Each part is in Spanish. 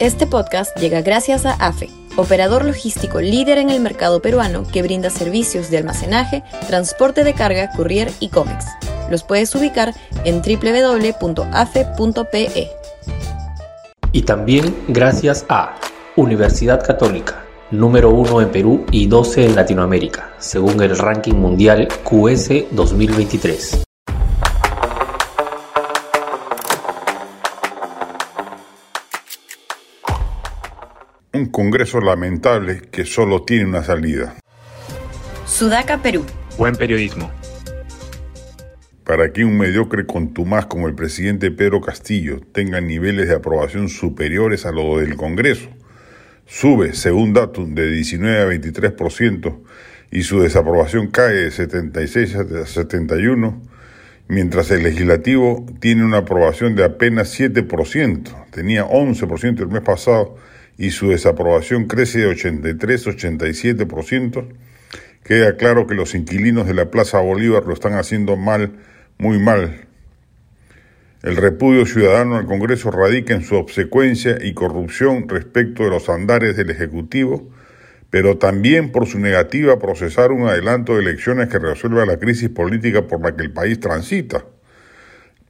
Este podcast llega gracias a AFE, operador logístico líder en el mercado peruano que brinda servicios de almacenaje, transporte de carga, courier y cómics. Los puedes ubicar en www.afe.pe. Y también gracias a Universidad Católica, número 1 en Perú y 12 en Latinoamérica, según el ranking mundial QS 2023. Un Congreso lamentable que solo tiene una salida. Sudaca, Perú. Buen periodismo. Para que un mediocre contumaz como el presidente Pedro Castillo tenga niveles de aprobación superiores a los del Congreso, sube, según datos, de 19 a 23% y su desaprobación cae de 76 a 71, mientras el legislativo tiene una aprobación de apenas 7%, tenía 11% el mes pasado y su desaprobación crece de 83 a 87%, queda claro que los inquilinos de la Plaza Bolívar lo están haciendo mal, muy mal. El repudio ciudadano al Congreso radica en su obsecuencia y corrupción respecto de los andares del Ejecutivo, pero también por su negativa a procesar un adelanto de elecciones que resuelva la crisis política por la que el país transita.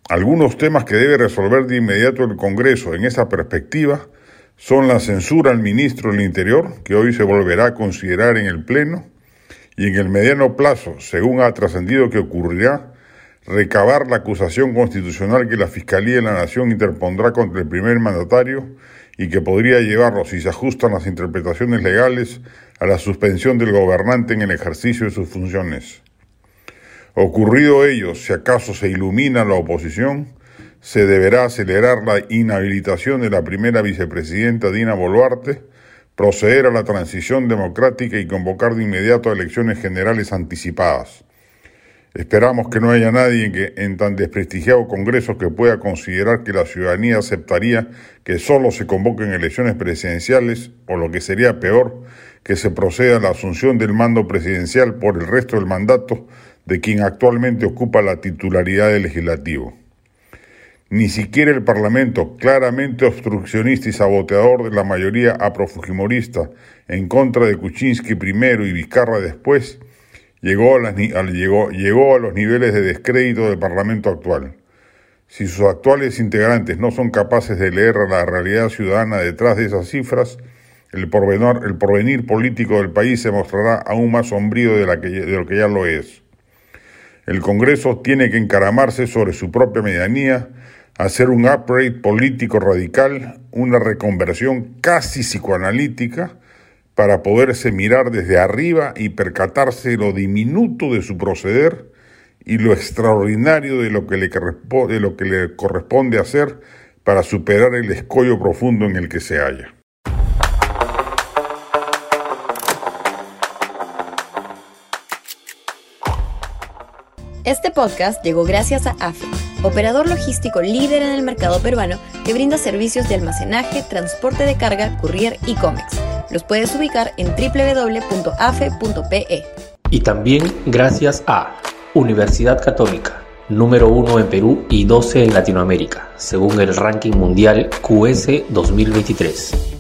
Algunos temas que debe resolver de inmediato el Congreso en esa perspectiva son la censura al ministro del Interior, que hoy se volverá a considerar en el Pleno, y en el mediano plazo, según ha trascendido que ocurrirá, recabar la acusación constitucional que la Fiscalía de la Nación interpondrá contra el primer mandatario y que podría llevarlo, si se ajustan las interpretaciones legales, a la suspensión del gobernante en el ejercicio de sus funciones. Ocurrido ello, si acaso se ilumina la oposición, se deberá acelerar la inhabilitación de la primera vicepresidenta Dina Boluarte, proceder a la transición democrática y convocar de inmediato a elecciones generales anticipadas. Esperamos que no haya nadie en tan desprestigiado Congreso que pueda considerar que la ciudadanía aceptaría que solo se convoquen elecciones presidenciales o lo que sería peor, que se proceda a la asunción del mando presidencial por el resto del mandato de quien actualmente ocupa la titularidad del legislativo. Ni siquiera el Parlamento, claramente obstruccionista y saboteador de la mayoría aprofujimorista en contra de Kuczynski primero y Vizcarra después, llegó a, los niveles de descrédito del Parlamento actual. Si sus actuales integrantes no son capaces de leer la realidad ciudadana detrás de esas cifras, el porvenir, político del país se mostrará aún más sombrío de lo que ya lo es. El Congreso tiene que encaramarse sobre su propia medianía hacer un upgrade político radical, una reconversión casi psicoanalítica, para poderse mirar desde arriba y percatarse lo diminuto de su proceder y lo extraordinario de lo que le, corresponde hacer para superar el escollo profundo en el que se halla. Este podcast llegó gracias a AFE, operador logístico líder en el mercado peruano que brinda servicios de almacenaje, transporte de carga, courier y cómics. Los puedes ubicar en www.afe.pe. Y también gracias a Universidad Católica, número 1 en Perú y 12 en Latinoamérica, según el ranking mundial QS 2023.